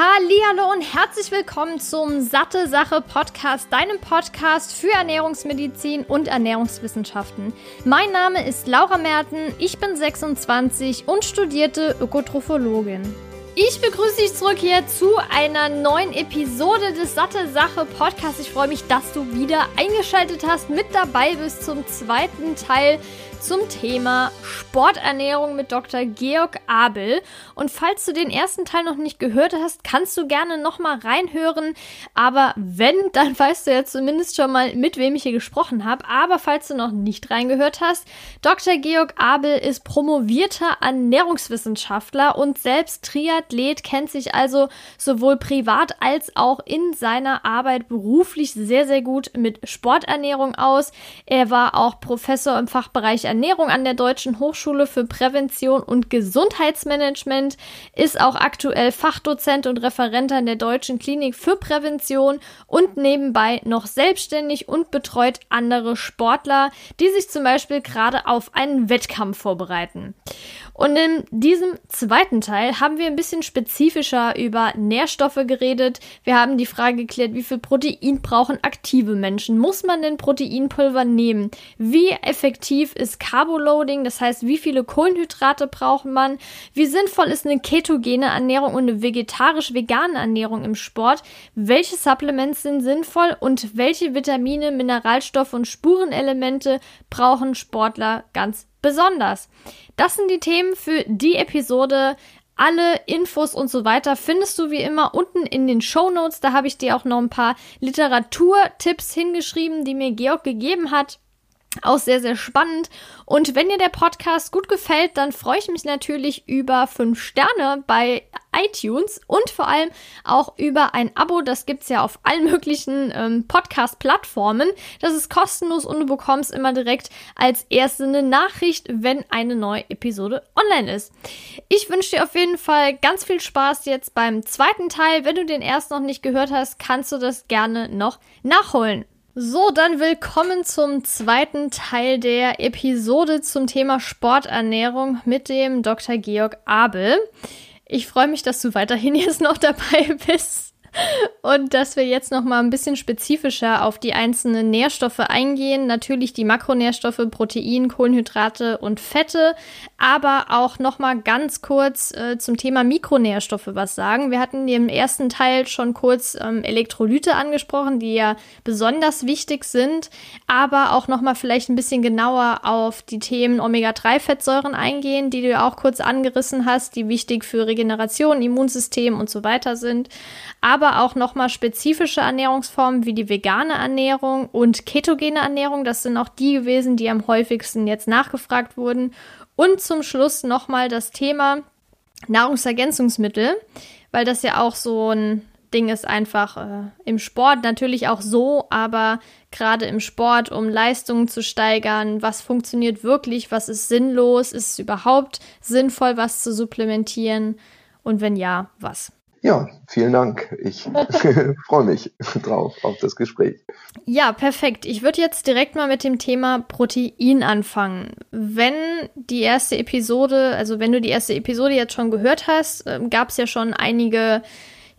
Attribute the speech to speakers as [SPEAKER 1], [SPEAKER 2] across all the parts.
[SPEAKER 1] Hallo und herzlich willkommen zum Satte Sache Podcast, deinem Podcast für Ernährungsmedizin und Ernährungswissenschaften. Mein Name ist Laura Merten, ich bin 26 und studierte Ökotrophologin. Ich begrüße dich zurück hier zu einer neuen Episode des Satte Sache Podcasts. Ich freue mich, dass du wieder eingeschaltet hast, mit dabei bist zum zweiten Teil zum Thema Sporternährung mit Dr. Georg Abel. Und falls du den ersten Teil noch nicht gehört hast, kannst du gerne nochmal reinhören. Aber wenn, dann weißt du ja zumindest schon mal, mit wem ich hier gesprochen habe. Aber falls du noch nicht reingehört hast, Dr. Georg Abel ist promovierter Ernährungswissenschaftler und selbst Triathlet, kennt sich also sowohl privat als auch in seiner Arbeit beruflich sehr, sehr gut mit Sporternährung aus. Er war auch Professor im Fachbereich Ernährung an der Deutschen Hochschule für Prävention und Gesundheitsmanagement, ist auch aktuell Fachdozent und Referent an der Deutschen Klinik für Prävention und nebenbei noch selbstständig und betreut andere Sportler, die sich zum Beispiel gerade auf einen Wettkampf vorbereiten. Und in diesem zweiten Teil haben wir ein bisschen spezifischer über Nährstoffe geredet. Wir haben die Frage geklärt, wie viel Protein brauchen aktive Menschen? Muss man denn Proteinpulver nehmen? Wie effektiv ist Carboloading? Das heißt, wie viele Kohlenhydrate braucht man? Wie sinnvoll ist eine ketogene Ernährung und eine vegetarisch-vegane Ernährung im Sport? Welche Supplements sind sinnvoll und welche Vitamine, Mineralstoffe und Spurenelemente brauchen Sportler ganz besonders? Das sind die Themen für die Episode. Alle Infos und so weiter findest du wie immer unten in den Show Notes. Da habe ich dir auch noch ein paar Literaturtipps hingeschrieben, die mir Georg gegeben hat. Auch sehr, sehr spannend. Und wenn dir der Podcast gut gefällt, dann freue ich mich natürlich über 5 Sterne bei iTunes und vor allem auch über ein Abo. Das gibt es ja auf allen möglichen ähm, Podcast-Plattformen. Das ist kostenlos und du bekommst immer direkt als erste eine Nachricht, wenn eine neue Episode online ist. Ich wünsche dir auf jeden Fall ganz viel Spaß jetzt beim zweiten Teil. Wenn du den erst noch nicht gehört hast, kannst du das gerne noch nachholen. So, dann willkommen zum zweiten Teil der Episode zum Thema Sporternährung mit dem Dr. Georg Abel. Ich freue mich, dass du weiterhin jetzt noch dabei bist und dass wir jetzt noch mal ein bisschen spezifischer auf die einzelnen Nährstoffe eingehen. Natürlich die Makronährstoffe, Protein, Kohlenhydrate und Fette, aber auch noch mal ganz kurz äh, zum Thema Mikronährstoffe was sagen. Wir hatten im ersten Teil schon kurz ähm, Elektrolyte angesprochen, die ja besonders wichtig sind, aber auch noch mal vielleicht ein bisschen genauer auf die Themen Omega-3-Fettsäuren eingehen, die du ja auch kurz angerissen hast, die wichtig für Regeneration, Immunsystem und so weiter sind. Aber aber auch nochmal spezifische Ernährungsformen wie die vegane Ernährung und ketogene Ernährung. Das sind auch die gewesen, die am häufigsten jetzt nachgefragt wurden. Und zum Schluss nochmal das Thema Nahrungsergänzungsmittel, weil das ja auch so ein Ding ist einfach äh, im Sport natürlich auch so, aber gerade im Sport, um Leistungen zu steigern, was funktioniert wirklich, was ist sinnlos, ist es überhaupt sinnvoll, was zu supplementieren und wenn ja, was?
[SPEAKER 2] Ja, vielen Dank. Ich freue mich drauf auf das Gespräch.
[SPEAKER 1] Ja, perfekt. Ich würde jetzt direkt mal mit dem Thema Protein anfangen. Wenn die erste Episode, also wenn du die erste Episode jetzt schon gehört hast, ähm, gab es ja schon einige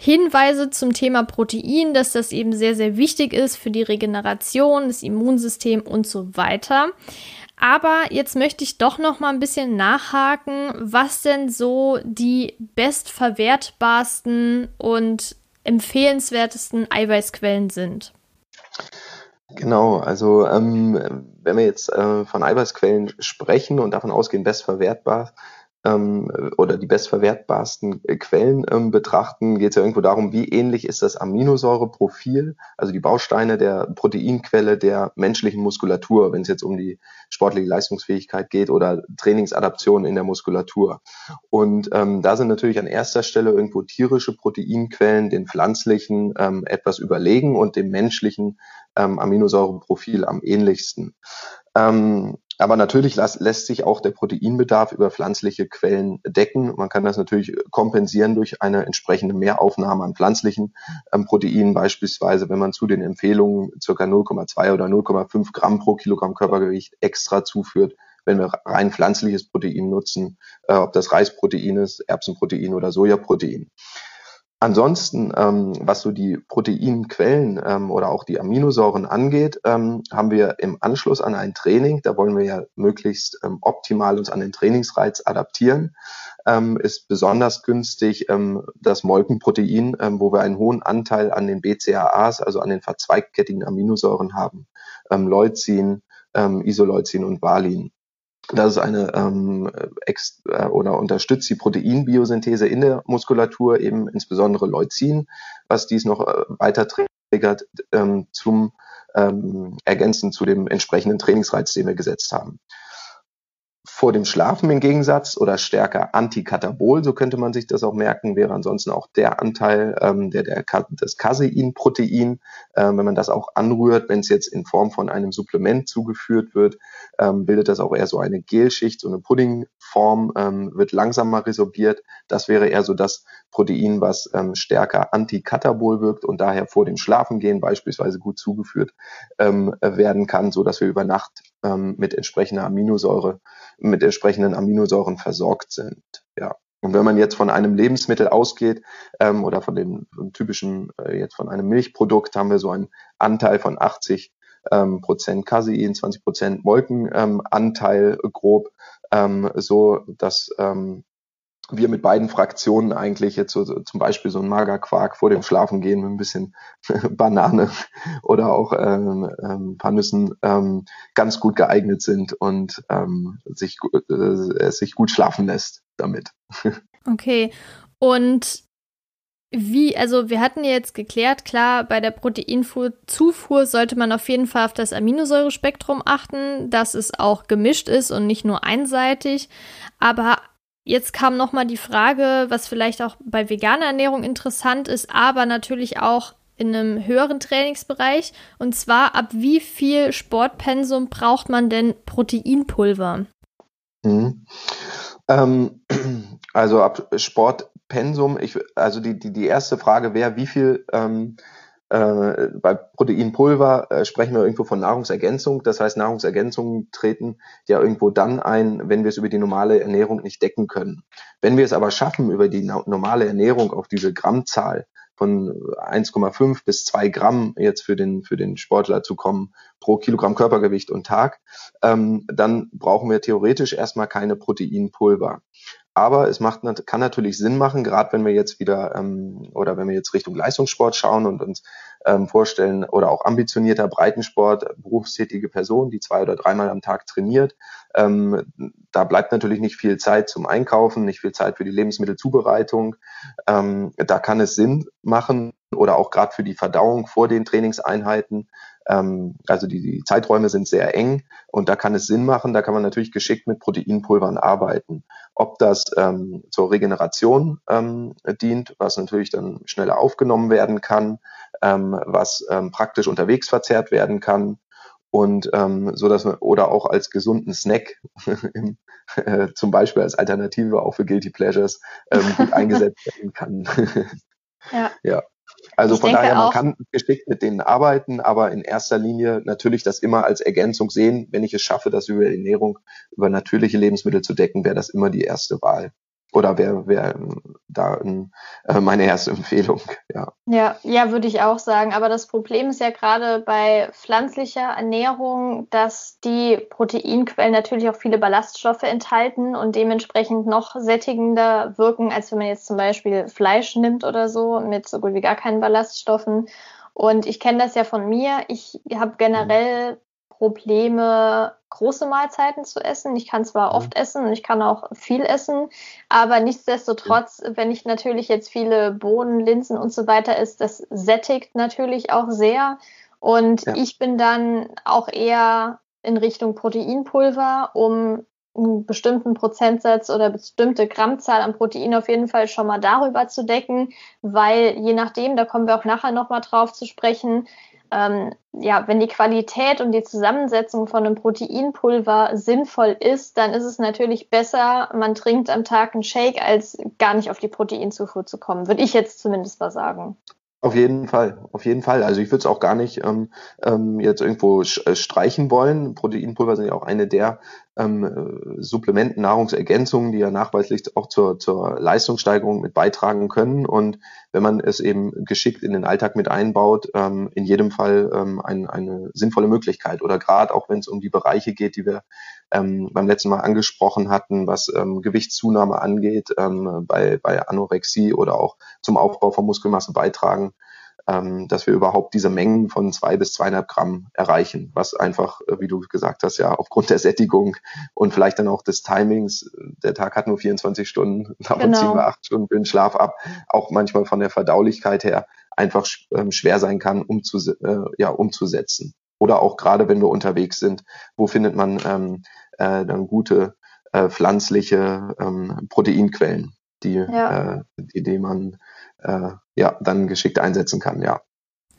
[SPEAKER 1] Hinweise zum Thema Protein, dass das eben sehr, sehr wichtig ist für die Regeneration, das Immunsystem und so weiter. Aber jetzt möchte ich doch noch mal ein bisschen nachhaken, was denn so die bestverwertbarsten und empfehlenswertesten Eiweißquellen sind.
[SPEAKER 2] Genau, also ähm, wenn wir jetzt äh, von Eiweißquellen sprechen und davon ausgehen, bestverwertbar, ähm, oder die bestverwertbarsten Quellen ähm, betrachten, geht es ja irgendwo darum, wie ähnlich ist das Aminosäureprofil, also die Bausteine der Proteinquelle der menschlichen Muskulatur, wenn es jetzt um die sportliche Leistungsfähigkeit geht oder Trainingsadaption in der Muskulatur. Und ähm, da sind natürlich an erster Stelle irgendwo tierische Proteinquellen den pflanzlichen ähm, etwas überlegen und dem menschlichen ähm, Aminosäureprofil am ähnlichsten. Ähm, aber natürlich las, lässt sich auch der Proteinbedarf über pflanzliche Quellen decken. Man kann das natürlich kompensieren durch eine entsprechende Mehraufnahme an pflanzlichen ähm, Proteinen, beispielsweise wenn man zu den Empfehlungen circa 0,2 oder 0,5 Gramm pro Kilogramm Körpergewicht extra zuführt, wenn wir rein pflanzliches Protein nutzen, äh, ob das Reisprotein ist, Erbsenprotein oder Sojaprotein. Ansonsten, ähm, was so die Proteinquellen ähm, oder auch die Aminosäuren angeht, ähm, haben wir im Anschluss an ein Training, da wollen wir ja möglichst ähm, optimal uns an den Trainingsreiz adaptieren, ähm, ist besonders günstig ähm, das Molkenprotein, wo wir einen hohen Anteil an den BCAAs, also an den verzweigkettigen Aminosäuren haben, Leucin, Isoleucin und Valin. Das ist eine ähm, ex äh, oder unterstützt die Proteinbiosynthese in der Muskulatur, eben insbesondere Leucin, was dies noch äh, weiter triggert ähm, zum ähm, Ergänzen zu dem entsprechenden Trainingsreiz, den wir gesetzt haben vor dem Schlafen im Gegensatz oder stärker antikatabol, so könnte man sich das auch merken, wäre ansonsten auch der Anteil ähm, der, der, des Caseinprotein, äh, wenn man das auch anrührt, wenn es jetzt in Form von einem Supplement zugeführt wird, ähm, bildet das auch eher so eine Gelschicht, so eine Puddingform, ähm, wird langsamer resorbiert. Das wäre eher so das Protein, was ähm, stärker antikatabol wirkt und daher vor dem Schlafengehen beispielsweise gut zugeführt ähm, werden kann, so dass wir über Nacht ähm, mit entsprechender Aminosäure mit entsprechenden Aminosäuren versorgt sind. Ja. Und wenn man jetzt von einem Lebensmittel ausgeht ähm, oder von dem typischen äh, jetzt von einem Milchprodukt, haben wir so einen Anteil von 80 ähm, Prozent Casein, 20 Prozent Molkenanteil ähm, grob, ähm, so dass ähm, wir mit beiden Fraktionen eigentlich jetzt so, so zum Beispiel so ein Magerquark vor dem Schlafengehen mit ein bisschen Banane oder auch ähm, ähm, paar Nüssen ähm, ganz gut geeignet sind und ähm, sich, äh, es sich gut schlafen lässt damit.
[SPEAKER 1] okay. Und wie, also wir hatten jetzt geklärt, klar, bei der Proteinzufuhr sollte man auf jeden Fall auf das Aminosäurespektrum achten, dass es auch gemischt ist und nicht nur einseitig. Aber Jetzt kam noch mal die Frage, was vielleicht auch bei veganer Ernährung interessant ist, aber natürlich auch in einem höheren Trainingsbereich. Und zwar, ab wie viel Sportpensum braucht man denn Proteinpulver?
[SPEAKER 2] Mhm. Ähm, also ab Sportpensum, ich, also die, die, die erste Frage wäre, wie viel ähm, äh, bei Proteinpulver äh, sprechen wir irgendwo von Nahrungsergänzung. Das heißt, Nahrungsergänzungen treten ja irgendwo dann ein, wenn wir es über die normale Ernährung nicht decken können. Wenn wir es aber schaffen, über die normale Ernährung auf diese Grammzahl von 1,5 bis 2 Gramm jetzt für den, für den Sportler zu kommen pro Kilogramm Körpergewicht und Tag, ähm, dann brauchen wir theoretisch erstmal keine Proteinpulver. Aber es macht, kann natürlich Sinn machen, gerade wenn wir jetzt wieder ähm, oder wenn wir jetzt Richtung Leistungssport schauen und uns ähm, vorstellen oder auch ambitionierter Breitensport, berufstätige Person, die zwei oder dreimal am Tag trainiert. Ähm, da bleibt natürlich nicht viel Zeit zum Einkaufen, nicht viel Zeit für die Lebensmittelzubereitung. Ähm, da kann es Sinn machen oder auch gerade für die Verdauung vor den Trainingseinheiten, ähm, also die, die Zeiträume sind sehr eng und da kann es Sinn machen, da kann man natürlich geschickt mit Proteinpulvern arbeiten. Ob das ähm, zur Regeneration ähm, dient, was natürlich dann schneller aufgenommen werden kann, ähm, was ähm, praktisch unterwegs verzehrt werden kann und ähm, so dass man oder auch als gesunden Snack im, äh, zum Beispiel als Alternative auch für Guilty Pleasures ähm, gut eingesetzt werden kann. ja. ja. Also ich von daher, man kann geschickt mit denen arbeiten, aber in erster Linie natürlich das immer als Ergänzung sehen. Wenn ich es schaffe, das über Ernährung, über natürliche Lebensmittel zu decken, wäre das immer die erste Wahl oder wäre wär da ein, äh, meine erste Empfehlung, ja.
[SPEAKER 1] Ja, ja, würde ich auch sagen. Aber das Problem ist ja gerade bei pflanzlicher Ernährung, dass die Proteinquellen natürlich auch viele Ballaststoffe enthalten und dementsprechend noch sättigender wirken, als wenn man jetzt zum Beispiel Fleisch nimmt oder so mit so gut wie gar keinen Ballaststoffen. Und ich kenne das ja von mir. Ich habe generell Probleme, große Mahlzeiten zu essen. Ich kann zwar mhm. oft essen und ich kann auch viel essen, aber nichtsdestotrotz, wenn ich natürlich jetzt viele Bohnen, Linsen und so weiter esse, das sättigt natürlich auch sehr. Und ja. ich bin dann auch eher in Richtung Proteinpulver, um einen bestimmten Prozentsatz oder bestimmte Grammzahl an Protein auf jeden Fall schon mal darüber zu decken, weil je nachdem, da kommen wir auch nachher nochmal drauf zu sprechen, ähm, ja, wenn die Qualität und die Zusammensetzung von einem Proteinpulver sinnvoll ist, dann ist es natürlich besser, man trinkt am Tag einen Shake, als gar nicht auf die Proteinzufuhr zu kommen. Würde ich jetzt zumindest mal sagen.
[SPEAKER 2] Auf jeden Fall, auf jeden Fall. Also ich würde es auch gar nicht ähm, ähm, jetzt irgendwo äh, streichen wollen. Proteinpulver sind ja auch eine der ähm, äh, Supplementen, Nahrungsergänzungen, die ja nachweislich auch zur, zur Leistungssteigerung mit beitragen können. Und wenn man es eben geschickt in den Alltag mit einbaut, ähm, in jedem Fall ähm, ein, eine sinnvolle Möglichkeit. Oder gerade auch wenn es um die Bereiche geht, die wir ähm, beim letzten Mal angesprochen hatten, was ähm, Gewichtszunahme angeht, ähm, bei, bei Anorexie oder auch zum Aufbau von Muskelmasse beitragen ähm, dass wir überhaupt diese Mengen von zwei bis zweieinhalb Gramm erreichen, was einfach, äh, wie du gesagt hast, ja aufgrund der Sättigung und vielleicht dann auch des Timings, der Tag hat nur 24 Stunden, davon genau. ziehen wir acht Stunden für den Schlaf ab, auch manchmal von der Verdaulichkeit her einfach ähm, schwer sein kann, umzu, äh, ja, umzusetzen. Oder auch gerade, wenn wir unterwegs sind, wo findet man ähm, äh, dann gute äh, pflanzliche ähm, Proteinquellen, die, ja. äh, die, die man äh, ja, dann geschickt einsetzen kann, ja.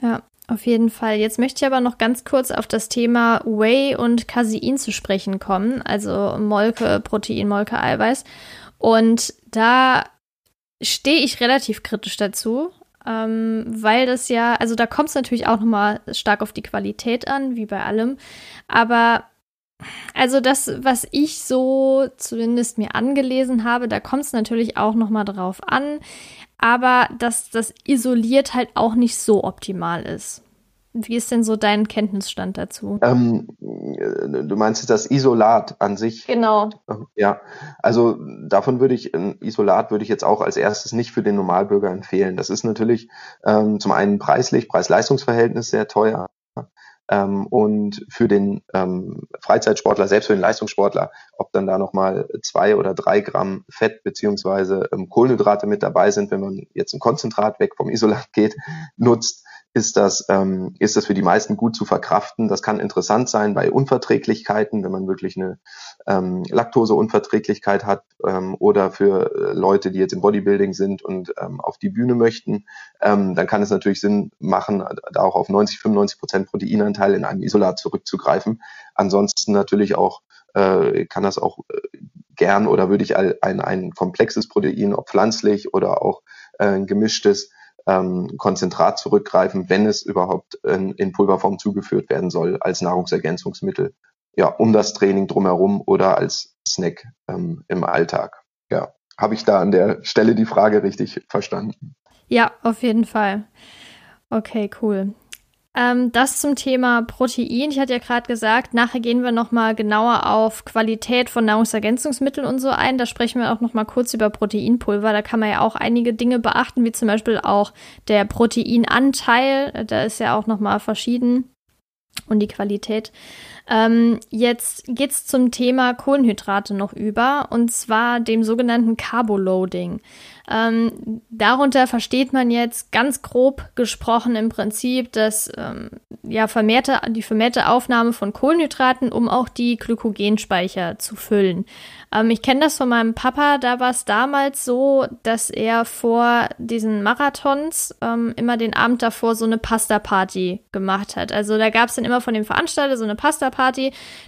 [SPEAKER 1] Ja, auf jeden Fall. Jetzt möchte ich aber noch ganz kurz auf das Thema Whey und Casein zu sprechen kommen, also Molke, Protein, Molke, Eiweiß. Und da stehe ich relativ kritisch dazu, ähm, weil das ja, also da kommt es natürlich auch nochmal stark auf die Qualität an, wie bei allem. Aber also das, was ich so zumindest mir angelesen habe, da kommt es natürlich auch nochmal drauf an aber dass das isoliert halt auch nicht so optimal ist. Wie ist denn so dein Kenntnisstand dazu?
[SPEAKER 2] Ähm, du meinst das Isolat an sich?
[SPEAKER 1] Genau.
[SPEAKER 2] Ja, also davon würde ich, ein Isolat würde ich jetzt auch als erstes nicht für den Normalbürger empfehlen. Das ist natürlich ähm, zum einen preislich, Preis-Leistungs-Verhältnis sehr teuer. Ähm, und für den ähm, Freizeitsportler, selbst für den Leistungssportler, ob dann da nochmal zwei oder drei Gramm Fett beziehungsweise ähm, Kohlenhydrate mit dabei sind, wenn man jetzt ein Konzentrat weg vom Isolat geht, nutzt, ist das, ähm, ist das für die meisten gut zu verkraften. Das kann interessant sein bei Unverträglichkeiten, wenn man wirklich eine ähm, Laktoseunverträglichkeit hat ähm, oder für äh, Leute, die jetzt im Bodybuilding sind und ähm, auf die Bühne möchten, ähm, dann kann es natürlich Sinn machen, da auch auf 90, 95 Prozent Proteinanteil in einem Isolat zurückzugreifen. Ansonsten natürlich auch äh, kann das auch äh, gern oder würde ich ein, ein komplexes Protein, ob pflanzlich oder auch äh, gemischtes, ähm, Konzentrat zurückgreifen, wenn es überhaupt in, in Pulverform zugeführt werden soll als Nahrungsergänzungsmittel, ja, um das Training drumherum oder als Snack ähm, im Alltag. Ja, habe ich da an der Stelle die Frage richtig verstanden?
[SPEAKER 1] Ja, auf jeden Fall. Okay, cool. Ähm, das zum Thema Protein. Ich hatte ja gerade gesagt, nachher gehen wir nochmal genauer auf Qualität von Nahrungsergänzungsmitteln und so ein. Da sprechen wir auch nochmal kurz über Proteinpulver. Da kann man ja auch einige Dinge beachten, wie zum Beispiel auch der Proteinanteil. Da ist ja auch nochmal verschieden und die Qualität. Ähm, jetzt geht's zum Thema Kohlenhydrate noch über und zwar dem sogenannten Carboloading. Ähm, darunter versteht man jetzt ganz grob gesprochen im Prinzip, dass ähm, ja vermehrte, die vermehrte Aufnahme von Kohlenhydraten, um auch die Glykogenspeicher zu füllen. Ähm, ich kenne das von meinem Papa, da war es damals so, dass er vor diesen Marathons ähm, immer den Abend davor so eine Pasta-Party gemacht hat. Also da gab es dann immer von dem Veranstalter so eine Pasta-Party.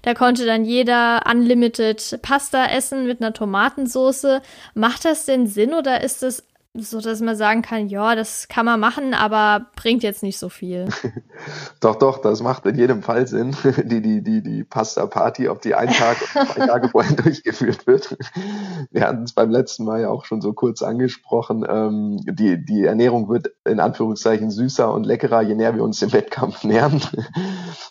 [SPEAKER 1] Da konnte dann jeder unlimited Pasta essen mit einer Tomatensauce. Macht das denn Sinn oder ist es so dass man sagen kann, ja, das kann man machen, aber bringt jetzt nicht so viel.
[SPEAKER 2] doch, doch, das macht in jedem Fall Sinn. Die, die, die, die Pasta-Party, ob die einen Tag oder zwei Tage vorher durchgeführt wird. Wir hatten es beim letzten Mal ja auch schon so kurz angesprochen. Ähm, die, die Ernährung wird in Anführungszeichen süßer und leckerer, je näher wir uns dem Wettkampf nähern,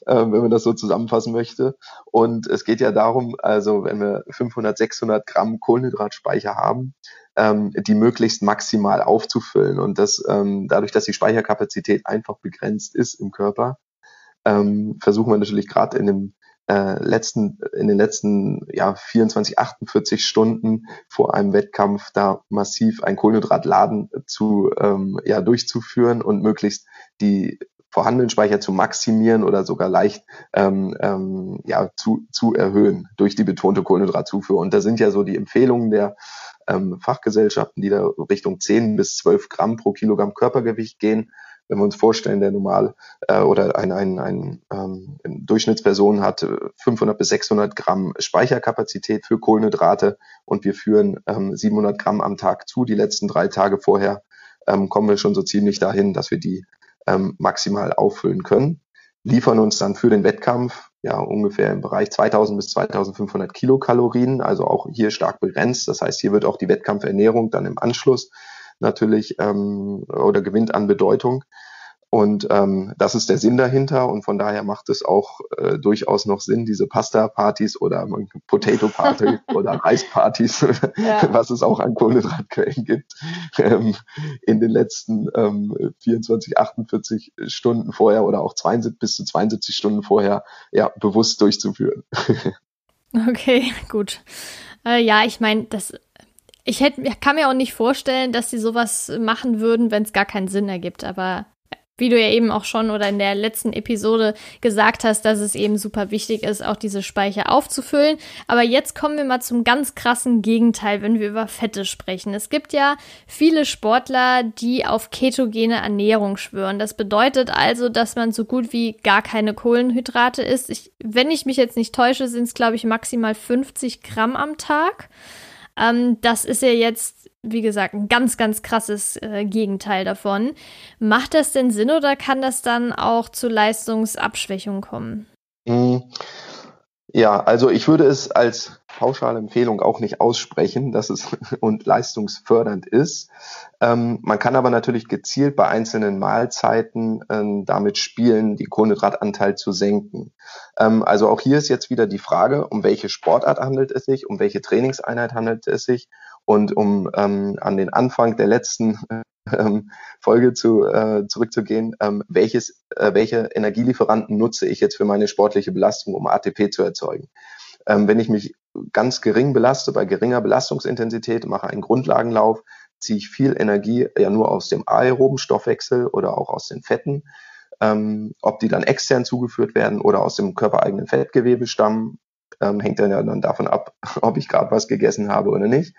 [SPEAKER 2] ähm, wenn man das so zusammenfassen möchte. Und es geht ja darum, also wenn wir 500, 600 Gramm Kohlenhydratspeicher haben, ähm, die möglichst maximal aufzufüllen. Und das ähm, dadurch, dass die Speicherkapazität einfach begrenzt ist im Körper, ähm, versuchen wir natürlich gerade in dem äh, letzten, in den letzten ja, 24, 48 Stunden vor einem Wettkampf da massiv ein Kohlenhydratladen zu ähm, ja, durchzuführen und möglichst die vorhandenen Speicher zu maximieren oder sogar leicht ähm, ähm, ja, zu, zu erhöhen durch die betonte Kohlenhydratzufuhr. Und da sind ja so die Empfehlungen der ähm, Fachgesellschaften, die da Richtung 10 bis 12 Gramm pro Kilogramm Körpergewicht gehen. Wenn wir uns vorstellen, der normal äh, oder ein, ein, ein ähm, Durchschnittsperson hat 500 bis 600 Gramm Speicherkapazität für Kohlenhydrate und wir führen ähm, 700 Gramm am Tag zu, die letzten drei Tage vorher ähm, kommen wir schon so ziemlich dahin, dass wir die ähm, maximal auffüllen können. Liefern uns dann für den Wettkampf ja ungefähr im Bereich 2000 bis 2500 Kilokalorien, also auch hier stark begrenzt. Das heißt, hier wird auch die Wettkampfernährung dann im Anschluss natürlich ähm, oder gewinnt an Bedeutung. Und ähm, das ist der Sinn dahinter und von daher macht es auch äh, durchaus noch Sinn, diese Pasta-Partys oder Potato-Party oder Reis-Partys, ja. was es auch an Kohlenhydratquellen gibt, ähm, in den letzten ähm, 24, 48 Stunden vorher oder auch 72 bis zu 72 Stunden vorher ja bewusst durchzuführen.
[SPEAKER 1] okay, gut. Äh, ja, ich meine, das ich hätte, kann mir auch nicht vorstellen, dass sie sowas machen würden, wenn es gar keinen Sinn ergibt. Aber wie du ja eben auch schon oder in der letzten Episode gesagt hast, dass es eben super wichtig ist, auch diese Speicher aufzufüllen. Aber jetzt kommen wir mal zum ganz krassen Gegenteil, wenn wir über Fette sprechen. Es gibt ja viele Sportler, die auf ketogene Ernährung schwören. Das bedeutet also, dass man so gut wie gar keine Kohlenhydrate isst. Ich, wenn ich mich jetzt nicht täusche, sind es, glaube ich, maximal 50 Gramm am Tag. Ähm, das ist ja jetzt wie gesagt, ein ganz, ganz krasses äh, Gegenteil davon. Macht das denn Sinn oder kann das dann auch zu Leistungsabschwächung kommen?
[SPEAKER 2] Hm. Ja, also ich würde es als pauschale Empfehlung auch nicht aussprechen, dass es und leistungsfördernd ist. Ähm, man kann aber natürlich gezielt bei einzelnen Mahlzeiten ähm, damit spielen, die Kohlenhydratanteil zu senken. Ähm, also auch hier ist jetzt wieder die Frage, um welche Sportart handelt es sich, um welche Trainingseinheit handelt es sich und um ähm, an den Anfang der letzten ähm, Folge zu, äh, zurückzugehen, ähm, welches, äh, welche Energielieferanten nutze ich jetzt für meine sportliche Belastung, um ATP zu erzeugen. Ähm, wenn ich mich ganz gering belaste, bei geringer Belastungsintensität, mache einen Grundlagenlauf, ziehe ich viel Energie ja nur aus dem aeroben Stoffwechsel oder auch aus den Fetten. Ähm, ob die dann extern zugeführt werden oder aus dem körpereigenen Fettgewebe stammen, ähm, hängt dann ja dann davon ab, ob ich gerade was gegessen habe oder nicht.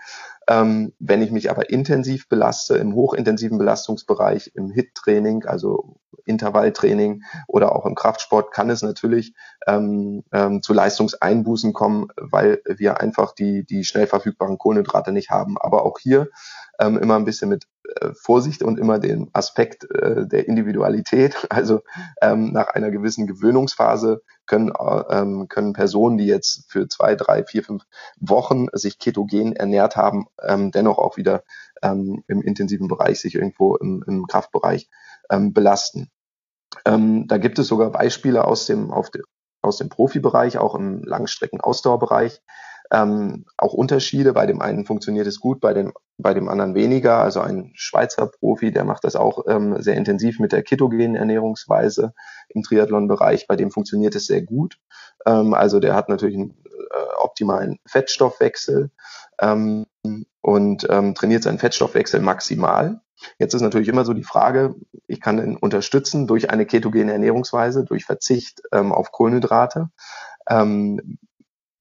[SPEAKER 2] Ähm, wenn ich mich aber intensiv belaste, im hochintensiven Belastungsbereich, im HIT-Training, also Intervalltraining oder auch im Kraftsport, kann es natürlich ähm, ähm, zu Leistungseinbußen kommen, weil wir einfach die, die schnell verfügbaren Kohlenhydrate nicht haben. Aber auch hier ähm, immer ein bisschen mit äh, Vorsicht und immer den Aspekt äh, der Individualität. Also ähm, nach einer gewissen Gewöhnungsphase können, äh, ähm, können Personen, die jetzt für zwei, drei, vier, fünf Wochen sich ketogen ernährt haben, ähm, dennoch auch wieder ähm, im intensiven Bereich sich irgendwo im, im Kraftbereich ähm, belasten. Ähm, da gibt es sogar Beispiele aus dem, auf de, aus dem Profibereich, auch im Langstrecken-Ausdauerbereich, ähm, auch Unterschiede. Bei dem einen funktioniert es gut, bei dem, bei dem anderen weniger. Also ein Schweizer Profi, der macht das auch ähm, sehr intensiv mit der ketogenen Ernährungsweise im Triathlon-Bereich. Bei dem funktioniert es sehr gut. Ähm, also der hat natürlich einen äh, optimalen Fettstoffwechsel ähm, und ähm, trainiert seinen Fettstoffwechsel maximal. Jetzt ist natürlich immer so die Frage, ich kann ihn unterstützen durch eine ketogene Ernährungsweise, durch Verzicht ähm, auf Kohlenhydrate. Ähm,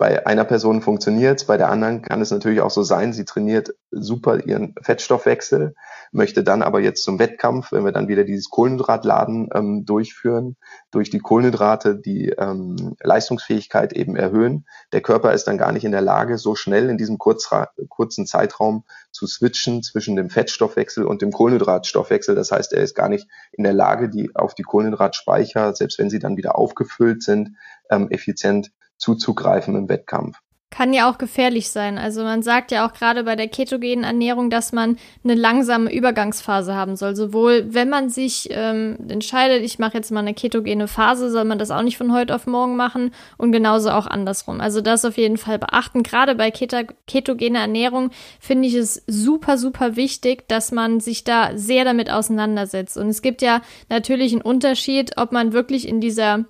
[SPEAKER 2] bei einer Person funktioniert bei der anderen kann es natürlich auch so sein, sie trainiert super ihren Fettstoffwechsel, möchte dann aber jetzt zum Wettkampf, wenn wir dann wieder dieses Kohlenhydratladen ähm, durchführen, durch die Kohlenhydrate die ähm, Leistungsfähigkeit eben erhöhen. Der Körper ist dann gar nicht in der Lage, so schnell in diesem kurzen Zeitraum zu switchen zwischen dem Fettstoffwechsel und dem Kohlenhydratstoffwechsel. Das heißt, er ist gar nicht in der Lage, die auf die Kohlenhydratspeicher, selbst wenn sie dann wieder aufgefüllt sind, ähm, effizient zuzugreifen im Wettkampf.
[SPEAKER 1] Kann ja auch gefährlich sein. Also man sagt ja auch gerade bei der ketogenen Ernährung, dass man eine langsame Übergangsphase haben soll. Sowohl wenn man sich ähm, entscheidet, ich mache jetzt mal eine ketogene Phase, soll man das auch nicht von heute auf morgen machen und genauso auch andersrum. Also das auf jeden Fall beachten. Gerade bei Keto ketogener Ernährung finde ich es super, super wichtig, dass man sich da sehr damit auseinandersetzt. Und es gibt ja natürlich einen Unterschied, ob man wirklich in dieser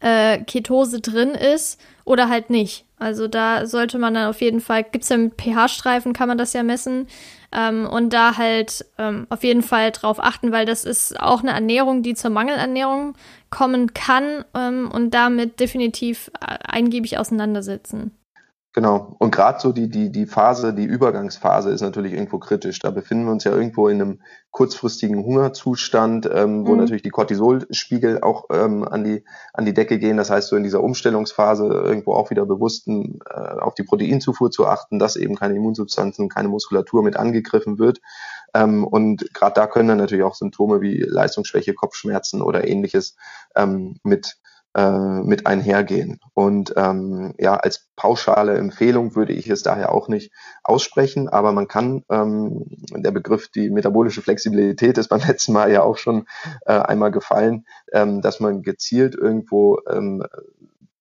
[SPEAKER 1] äh, Ketose drin ist oder halt nicht. Also da sollte man dann auf jeden Fall, gibt es ja mit pH-Streifen, kann man das ja messen. Ähm, und da halt ähm, auf jeden Fall drauf achten, weil das ist auch eine Ernährung, die zur Mangelernährung kommen kann ähm, und damit definitiv äh, eingiebig auseinandersetzen.
[SPEAKER 2] Genau. Und gerade so die, die, die Phase, die Übergangsphase ist natürlich irgendwo kritisch. Da befinden wir uns ja irgendwo in einem kurzfristigen Hungerzustand, ähm, wo mhm. natürlich die Cortisolspiegel auch ähm, an, die, an die Decke gehen. Das heißt, so in dieser Umstellungsphase irgendwo auch wieder bewussten äh, auf die Proteinzufuhr zu achten, dass eben keine Immunsubstanzen, keine Muskulatur mit angegriffen wird. Ähm, und gerade da können dann natürlich auch Symptome wie Leistungsschwäche, Kopfschmerzen oder ähnliches ähm, mit äh, mit einhergehen. Und ähm, ja, als pauschale Empfehlung würde ich es daher auch nicht aussprechen, aber man kann, ähm, der Begriff die metabolische Flexibilität ist beim letzten Mal ja auch schon äh, einmal gefallen, ähm, dass man gezielt irgendwo ähm,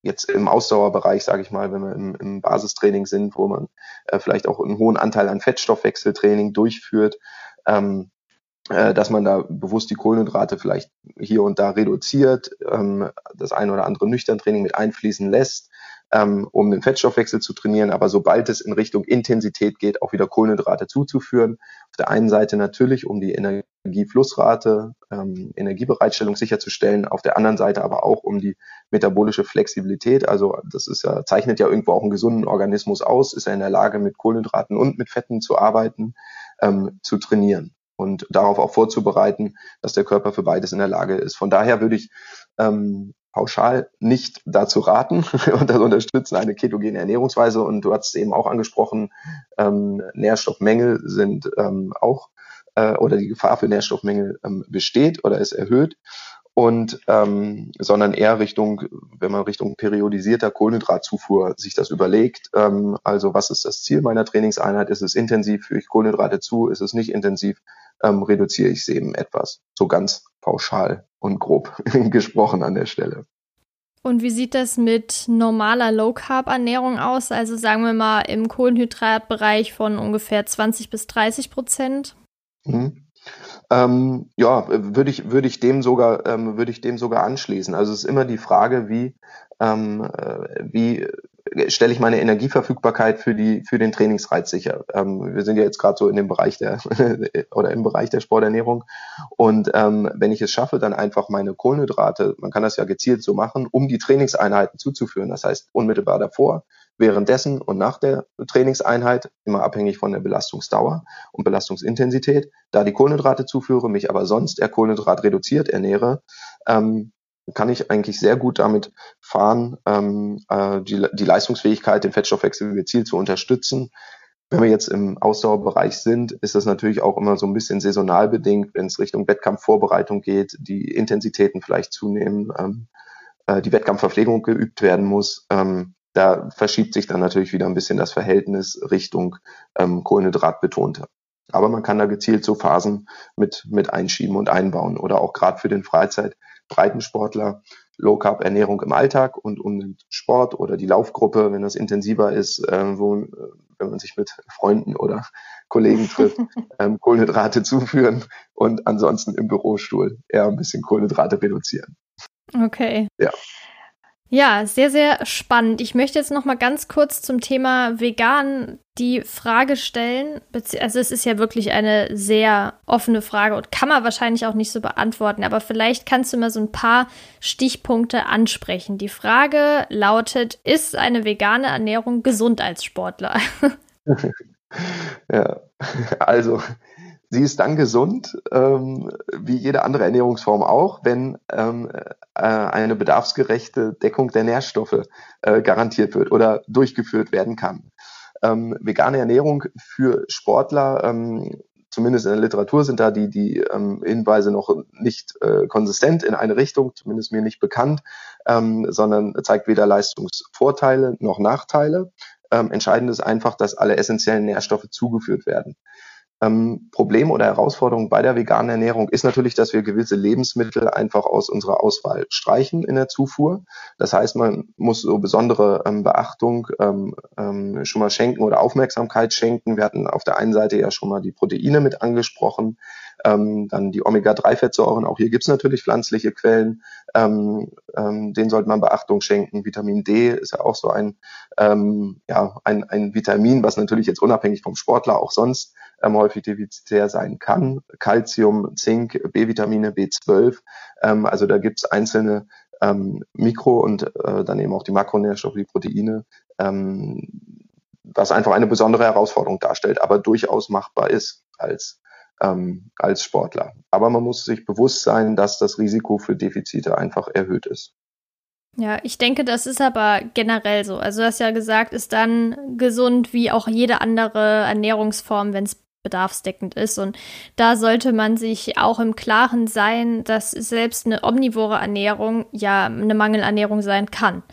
[SPEAKER 2] jetzt im Ausdauerbereich, sage ich mal, wenn wir im, im Basistraining sind, wo man äh, vielleicht auch einen hohen Anteil an Fettstoffwechseltraining durchführt, ähm, äh, dass man da bewusst die Kohlenhydrate vielleicht hier und da reduziert, ähm, das ein oder andere Nüchtern-Training mit einfließen lässt, ähm, um den Fettstoffwechsel zu trainieren. Aber sobald es in Richtung Intensität geht, auch wieder Kohlenhydrate zuzuführen. Auf der einen Seite natürlich, um die Energieflussrate, ähm, Energiebereitstellung sicherzustellen. Auf der anderen Seite aber auch, um die metabolische Flexibilität. Also das ist ja, zeichnet ja irgendwo auch einen gesunden Organismus aus, ist er in der Lage, mit Kohlenhydraten und mit Fetten zu arbeiten, zu trainieren und darauf auch vorzubereiten, dass der Körper für beides in der Lage ist. Von daher würde ich ähm, pauschal nicht dazu raten und das unterstützen eine ketogene Ernährungsweise. Und du hast es eben auch angesprochen, ähm, Nährstoffmängel sind ähm, auch äh, oder die Gefahr für Nährstoffmängel ähm, besteht oder ist erhöht und ähm, sondern eher Richtung, wenn man Richtung periodisierter Kohlenhydratzufuhr sich das überlegt, ähm, also was ist das Ziel meiner Trainingseinheit? Ist es intensiv, führe ich Kohlenhydrate zu? Ist es nicht intensiv? Ähm, reduziere ich es eben etwas. So ganz pauschal und grob gesprochen an der Stelle.
[SPEAKER 1] Und wie sieht das mit normaler Low Carb Ernährung aus? Also sagen wir mal im Kohlenhydratbereich von ungefähr 20 bis 30 Prozent?
[SPEAKER 2] Mhm. Ähm, ja, würde ich, würde ich dem sogar, ähm, würde ich dem sogar anschließen. Also es ist immer die Frage, wie, ähm, äh, wie stelle ich meine Energieverfügbarkeit für die, für den Trainingsreiz sicher. Ähm, wir sind ja jetzt gerade so in dem Bereich der, oder im Bereich der Sporternährung. Und ähm, wenn ich es schaffe, dann einfach meine Kohlenhydrate, man kann das ja gezielt so machen, um die Trainingseinheiten zuzuführen. Das heißt, unmittelbar davor währenddessen und nach der Trainingseinheit, immer abhängig von der Belastungsdauer und Belastungsintensität, da die Kohlenhydrate zuführe, mich aber sonst eher Kohlenhydrat reduziert ernähre, ähm, kann ich eigentlich sehr gut damit fahren, ähm, äh, die, die Leistungsfähigkeit, den Fettstoffwechsel gezielt zu unterstützen. Wenn wir jetzt im Ausdauerbereich sind, ist das natürlich auch immer so ein bisschen saisonal bedingt, wenn es Richtung Wettkampfvorbereitung geht, die Intensitäten vielleicht zunehmen, ähm, äh, die Wettkampfverpflegung geübt werden muss. Ähm, da verschiebt sich dann natürlich wieder ein bisschen das Verhältnis Richtung ähm, Kohlenhydrat betonter. Aber man kann da gezielt so Phasen mit, mit einschieben und einbauen oder auch gerade für den Freizeitbreitensportler Low Carb Ernährung im Alltag und um den Sport oder die Laufgruppe, wenn das intensiver ist, äh, wo, äh, wenn man sich mit Freunden oder Kollegen trifft, ähm, Kohlenhydrate zuführen und ansonsten im Bürostuhl eher ein bisschen Kohlenhydrate reduzieren.
[SPEAKER 1] Okay.
[SPEAKER 2] Ja.
[SPEAKER 1] Ja, sehr, sehr spannend. Ich möchte jetzt noch mal ganz kurz zum Thema vegan die Frage stellen. Also es ist ja wirklich eine sehr offene Frage und kann man wahrscheinlich auch nicht so beantworten. Aber vielleicht kannst du mal so ein paar Stichpunkte ansprechen. Die Frage lautet, ist eine vegane Ernährung gesund als Sportler?
[SPEAKER 2] ja, also Sie ist dann gesund, ähm, wie jede andere Ernährungsform auch, wenn ähm, äh, eine bedarfsgerechte Deckung der Nährstoffe äh, garantiert wird oder durchgeführt werden kann. Ähm, vegane Ernährung für Sportler, ähm, zumindest in der Literatur sind da die, die ähm, Hinweise noch nicht äh, konsistent in eine Richtung, zumindest mir nicht bekannt, ähm, sondern zeigt weder Leistungsvorteile noch Nachteile. Ähm, entscheidend ist einfach, dass alle essentiellen Nährstoffe zugeführt werden. Ähm, Problem oder Herausforderung bei der veganen Ernährung ist natürlich, dass wir gewisse Lebensmittel einfach aus unserer Auswahl streichen in der Zufuhr. Das heißt, man muss so besondere ähm, Beachtung ähm, ähm schon mal schenken oder Aufmerksamkeit schenken. Wir hatten auf der einen Seite ja schon mal die Proteine mit angesprochen, ähm, dann die Omega-3-Fettsäuren. Auch hier gibt's natürlich pflanzliche Quellen. Ähm, ähm, denen sollte man Beachtung schenken. Vitamin D ist ja auch so ein, ähm, ja, ein, ein Vitamin, was natürlich jetzt unabhängig vom Sportler auch sonst ähm, häufig defizitär sein kann. Calcium, Zink, B-Vitamine, B12. Ähm, also da gibt's einzelne ähm, Mikro- und äh, dann eben auch die Makronährstoffe, die Proteine, ähm, was einfach eine besondere Herausforderung darstellt, aber durchaus machbar ist als, ähm, als Sportler. Aber man muss sich bewusst sein, dass das Risiko für Defizite einfach erhöht ist.
[SPEAKER 1] Ja, ich denke, das ist aber generell so. Also du hast ja gesagt, ist dann gesund wie auch jede andere Ernährungsform, wenn es bedarfsdeckend ist. Und da sollte man sich auch im Klaren sein, dass selbst eine omnivore Ernährung ja eine Mangelernährung sein kann.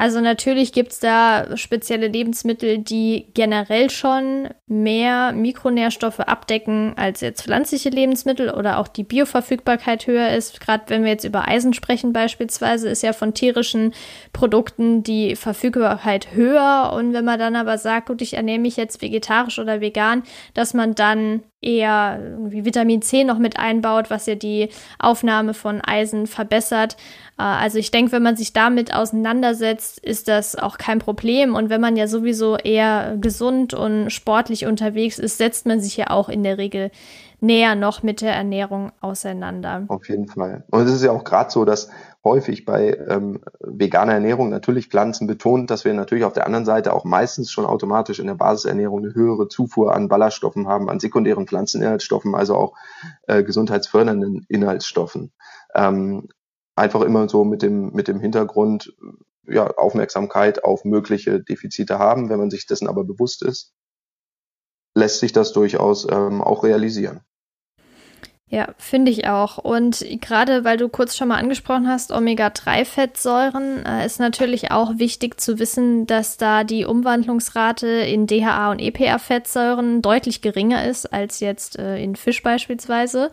[SPEAKER 1] Also natürlich gibt's da spezielle Lebensmittel, die generell schon mehr Mikronährstoffe abdecken als jetzt pflanzliche Lebensmittel oder auch die Bioverfügbarkeit höher ist. Gerade wenn wir jetzt über Eisen sprechen beispielsweise, ist ja von tierischen Produkten die Verfügbarkeit höher. Und wenn man dann aber sagt, gut, ich ernähre mich jetzt vegetarisch oder vegan, dass man dann eher irgendwie Vitamin C noch mit einbaut, was ja die Aufnahme von Eisen verbessert. Äh, also ich denke, wenn man sich damit auseinandersetzt, ist das auch kein Problem. Und wenn man ja sowieso eher gesund und sportlich unterwegs ist, setzt man sich ja auch in der Regel näher noch mit der Ernährung auseinander.
[SPEAKER 2] Auf jeden Fall. Und es ist ja auch gerade so, dass häufig bei ähm, veganer Ernährung natürlich Pflanzen betont, dass wir natürlich auf der anderen Seite auch meistens schon automatisch in der Basisernährung eine höhere Zufuhr an Ballaststoffen haben, an sekundären Pflanzeninhaltsstoffen, also auch äh, gesundheitsfördernden Inhaltsstoffen. Ähm, einfach immer so mit dem, mit dem Hintergrund, ja, Aufmerksamkeit auf mögliche Defizite haben. Wenn man sich dessen aber bewusst ist, lässt sich das durchaus ähm, auch realisieren.
[SPEAKER 1] Ja, finde ich auch. Und gerade weil du kurz schon mal angesprochen hast, Omega-3-Fettsäuren, äh, ist natürlich auch wichtig zu wissen, dass da die Umwandlungsrate in DHA und EPA-Fettsäuren deutlich geringer ist als jetzt äh, in Fisch beispielsweise.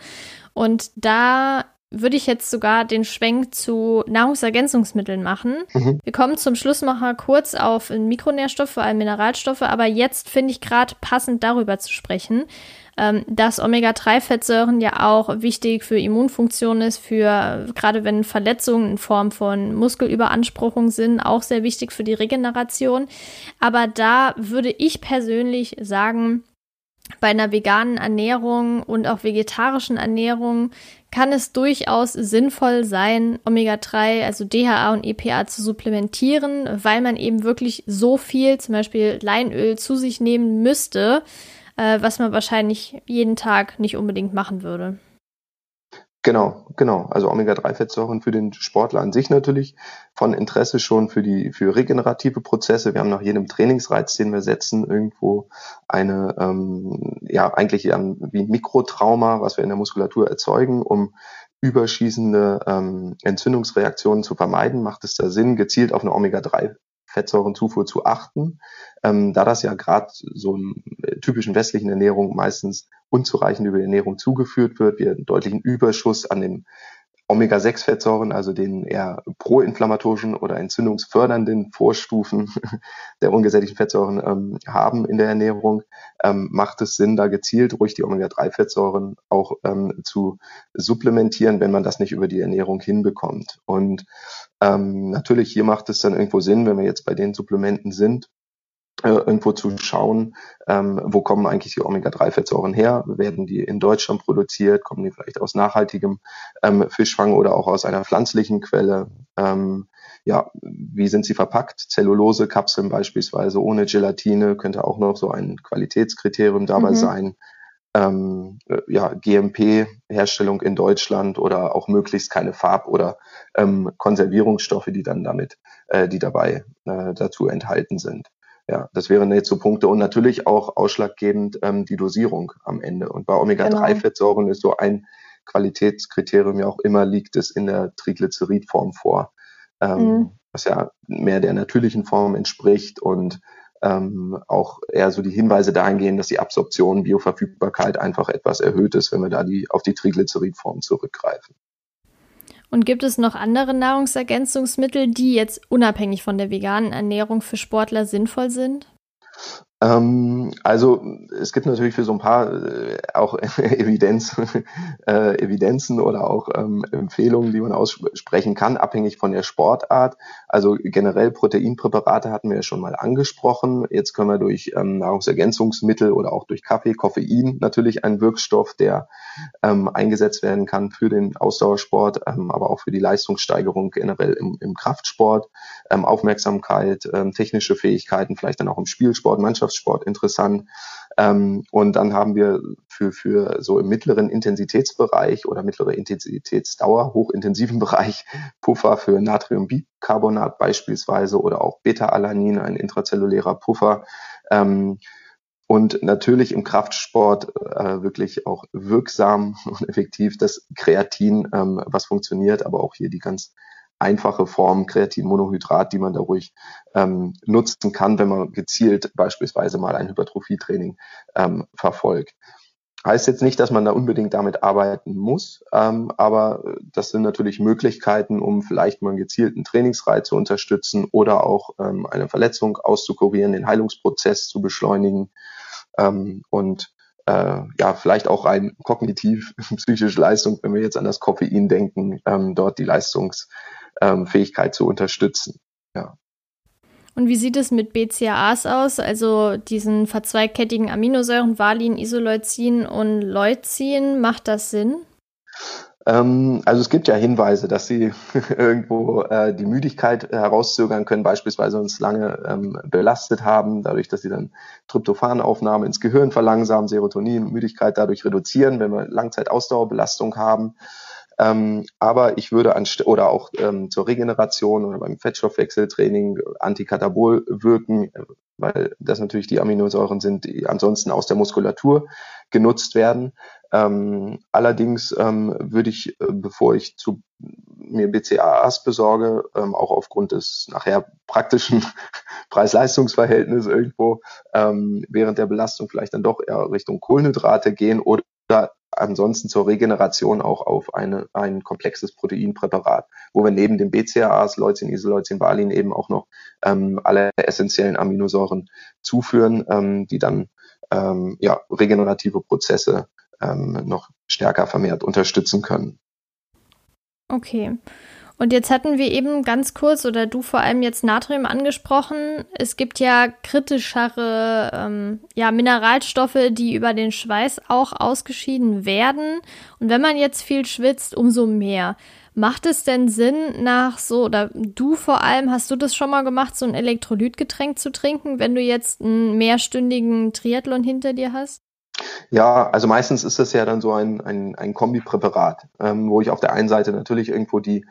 [SPEAKER 1] Und da würde ich jetzt sogar den Schwenk zu Nahrungsergänzungsmitteln machen. Mhm. Wir kommen zum Schluss noch mal kurz auf Mikronährstoffe, vor allem Mineralstoffe, aber jetzt finde ich gerade passend darüber zu sprechen, ähm, dass Omega-3-Fettsäuren ja auch wichtig für Immunfunktion ist, für gerade wenn Verletzungen in Form von Muskelüberanspruchung sind, auch sehr wichtig für die Regeneration. Aber da würde ich persönlich sagen, bei einer veganen Ernährung und auch vegetarischen Ernährung kann es durchaus sinnvoll sein, Omega-3, also DHA und EPA zu supplementieren, weil man eben wirklich so viel, zum Beispiel Leinöl, zu sich nehmen müsste, äh, was man wahrscheinlich jeden Tag nicht unbedingt machen würde.
[SPEAKER 2] Genau, genau. Also Omega-3-Fettsäuren für den Sportler an sich natürlich von Interesse schon für die für regenerative Prozesse. Wir haben nach jedem Trainingsreiz, den wir setzen, irgendwo eine ähm, ja eigentlich ähm, wie ein Mikrotrauma, was wir in der Muskulatur erzeugen, um überschießende ähm, Entzündungsreaktionen zu vermeiden, macht es da Sinn, gezielt auf eine Omega-3 Fettsäurenzufuhr zu achten, ähm, da das ja gerade so in typischen westlichen Ernährung meistens unzureichend über die Ernährung zugeführt wird, wir einen deutlichen Überschuss an den Omega-6-Fettsäuren, also den eher proinflammatorischen oder entzündungsfördernden Vorstufen der ungesättigten Fettsäuren ähm, haben in der Ernährung, ähm, macht es Sinn, da gezielt ruhig die Omega-3-Fettsäuren auch ähm, zu supplementieren, wenn man das nicht über die Ernährung hinbekommt. Und ähm, natürlich hier macht es dann irgendwo Sinn, wenn wir jetzt bei den Supplementen sind, irgendwo zu schauen, ähm, wo kommen eigentlich die Omega-3-Fettsäuren her? Werden die in Deutschland produziert? Kommen die vielleicht aus nachhaltigem ähm, Fischfang oder auch aus einer pflanzlichen Quelle? Ähm, ja, wie sind sie verpackt? Zellulose-Kapseln beispielsweise ohne Gelatine könnte auch noch so ein Qualitätskriterium dabei mhm. sein. Ähm, äh, ja, GMP-Herstellung in Deutschland oder auch möglichst keine Farb- oder ähm, Konservierungsstoffe, die dann damit, äh, die dabei äh, dazu enthalten sind. Ja, das wären jetzt so Punkte und natürlich auch ausschlaggebend ähm, die Dosierung am Ende. Und bei Omega-3-Fettsäuren genau. ist so ein Qualitätskriterium ja auch immer, liegt es in der Triglyceridform vor, ähm, mhm. was ja mehr der natürlichen Form entspricht und ähm, auch eher so die Hinweise dahingehen, dass die Absorption, Bioverfügbarkeit einfach etwas erhöht ist, wenn wir da die, auf die Triglyceridform zurückgreifen.
[SPEAKER 1] Und gibt es noch andere Nahrungsergänzungsmittel, die jetzt unabhängig von der veganen Ernährung für Sportler sinnvoll sind?
[SPEAKER 2] Ähm, also es gibt natürlich für so ein paar äh, auch Evidenz, äh, Evidenzen oder auch ähm, Empfehlungen, die man aussprechen kann, abhängig von der Sportart. Also generell Proteinpräparate hatten wir ja schon mal angesprochen. Jetzt können wir durch ähm, Nahrungsergänzungsmittel oder auch durch Kaffee, Koffein natürlich einen Wirkstoff, der ähm, eingesetzt werden kann für den Ausdauersport, ähm, aber auch für die Leistungssteigerung generell im, im Kraftsport, ähm, Aufmerksamkeit, ähm, technische Fähigkeiten, vielleicht dann auch im Spielsport, Mannschaftssport interessant. Ähm, und dann haben wir für, für so im mittleren Intensitätsbereich oder mittlere Intensitätsdauer, hochintensiven Bereich Puffer für Natriumbicarbonat beispielsweise oder auch Beta-Alanin, ein intrazellulärer Puffer. Ähm, und natürlich im Kraftsport äh, wirklich auch wirksam und effektiv das Kreatin, ähm, was funktioniert, aber auch hier die ganz einfache Form Kreatinmonohydrat, die man da ruhig ähm, nutzen kann, wenn man gezielt beispielsweise mal ein Hypertrophietraining ähm, verfolgt. Heißt jetzt nicht, dass man da unbedingt damit arbeiten muss, ähm, aber das sind natürlich Möglichkeiten, um vielleicht mal einen gezielten Trainingsreiz zu unterstützen oder auch ähm, eine Verletzung auszukurieren, den Heilungsprozess zu beschleunigen ähm, und äh, ja, vielleicht auch rein kognitiv psychische Leistung, wenn wir jetzt an das Koffein denken, ähm, dort die Leistungsfähigkeit ähm, zu unterstützen. Ja.
[SPEAKER 1] Und wie sieht es mit BCAAs aus, also diesen verzweigkettigen Aminosäuren, Valin, Isoleucin und Leucin? Macht das Sinn?
[SPEAKER 2] Ähm, also es gibt ja Hinweise, dass sie irgendwo äh, die Müdigkeit herauszögern können, beispielsweise uns lange ähm, belastet haben, dadurch, dass sie dann Tryptophanaufnahme ins Gehirn verlangsamen, Serotonin, Müdigkeit dadurch reduzieren, wenn wir Langzeitausdauerbelastung haben. Ähm, aber ich würde an oder auch ähm, zur Regeneration oder beim Fettstoffwechseltraining antikatabol wirken, weil das natürlich die Aminosäuren sind, die ansonsten aus der Muskulatur genutzt werden. Ähm, allerdings ähm, würde ich, äh, bevor ich zu mir BCAAs besorge, ähm, auch aufgrund des nachher praktischen Preis-Leistungs-Verhältnisses irgendwo ähm, während der Belastung vielleicht dann doch eher Richtung Kohlenhydrate gehen oder ansonsten zur Regeneration auch auf eine, ein komplexes Proteinpräparat, wo wir neben den BCAAs, Leucin, Isoleucin, Valin eben auch noch ähm, alle essentiellen Aminosäuren zuführen, ähm, die dann ja, regenerative Prozesse ähm, noch stärker vermehrt unterstützen können.
[SPEAKER 1] Okay. Und jetzt hatten wir eben ganz kurz oder du vor allem jetzt Natrium angesprochen. Es gibt ja kritischere ähm, ja, Mineralstoffe, die über den Schweiß auch ausgeschieden werden. Und wenn man jetzt viel schwitzt, umso mehr. Macht es denn Sinn, nach so, oder du vor allem, hast du das schon mal gemacht, so ein Elektrolytgetränk zu trinken, wenn du jetzt einen mehrstündigen Triathlon hinter dir hast?
[SPEAKER 2] Ja, also meistens ist das ja dann so ein, ein, ein Kombipräparat, ähm, wo ich auf der einen Seite natürlich irgendwo die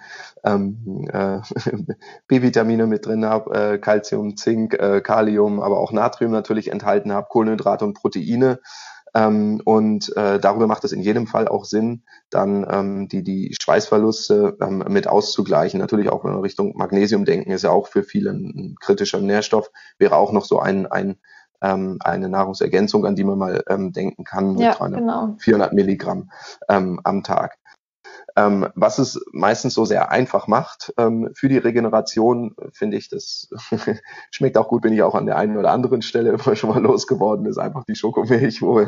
[SPEAKER 2] ähm, äh, B-Vitamine mit drin habe, äh, Calcium, Zink, äh, Kalium, aber auch Natrium natürlich enthalten habe, Kohlenhydrate und Proteine. Ähm, und äh, darüber macht es in jedem Fall auch Sinn, dann ähm, die, die Schweißverluste ähm, mit auszugleichen. Natürlich auch wir Richtung Magnesium denken, ist ja auch für viele ein kritischer Nährstoff, wäre auch noch so ein, ein ähm, eine Nahrungsergänzung, an die man mal ähm, denken kann, mit
[SPEAKER 1] ja, 300, genau.
[SPEAKER 2] 400 Milligramm ähm, am Tag. Ähm, was es meistens so sehr einfach macht ähm, für die Regeneration, finde ich, das schmeckt auch gut, bin ich auch an der einen oder anderen Stelle immer schon mal losgeworden ist, einfach die Schokomilch, wo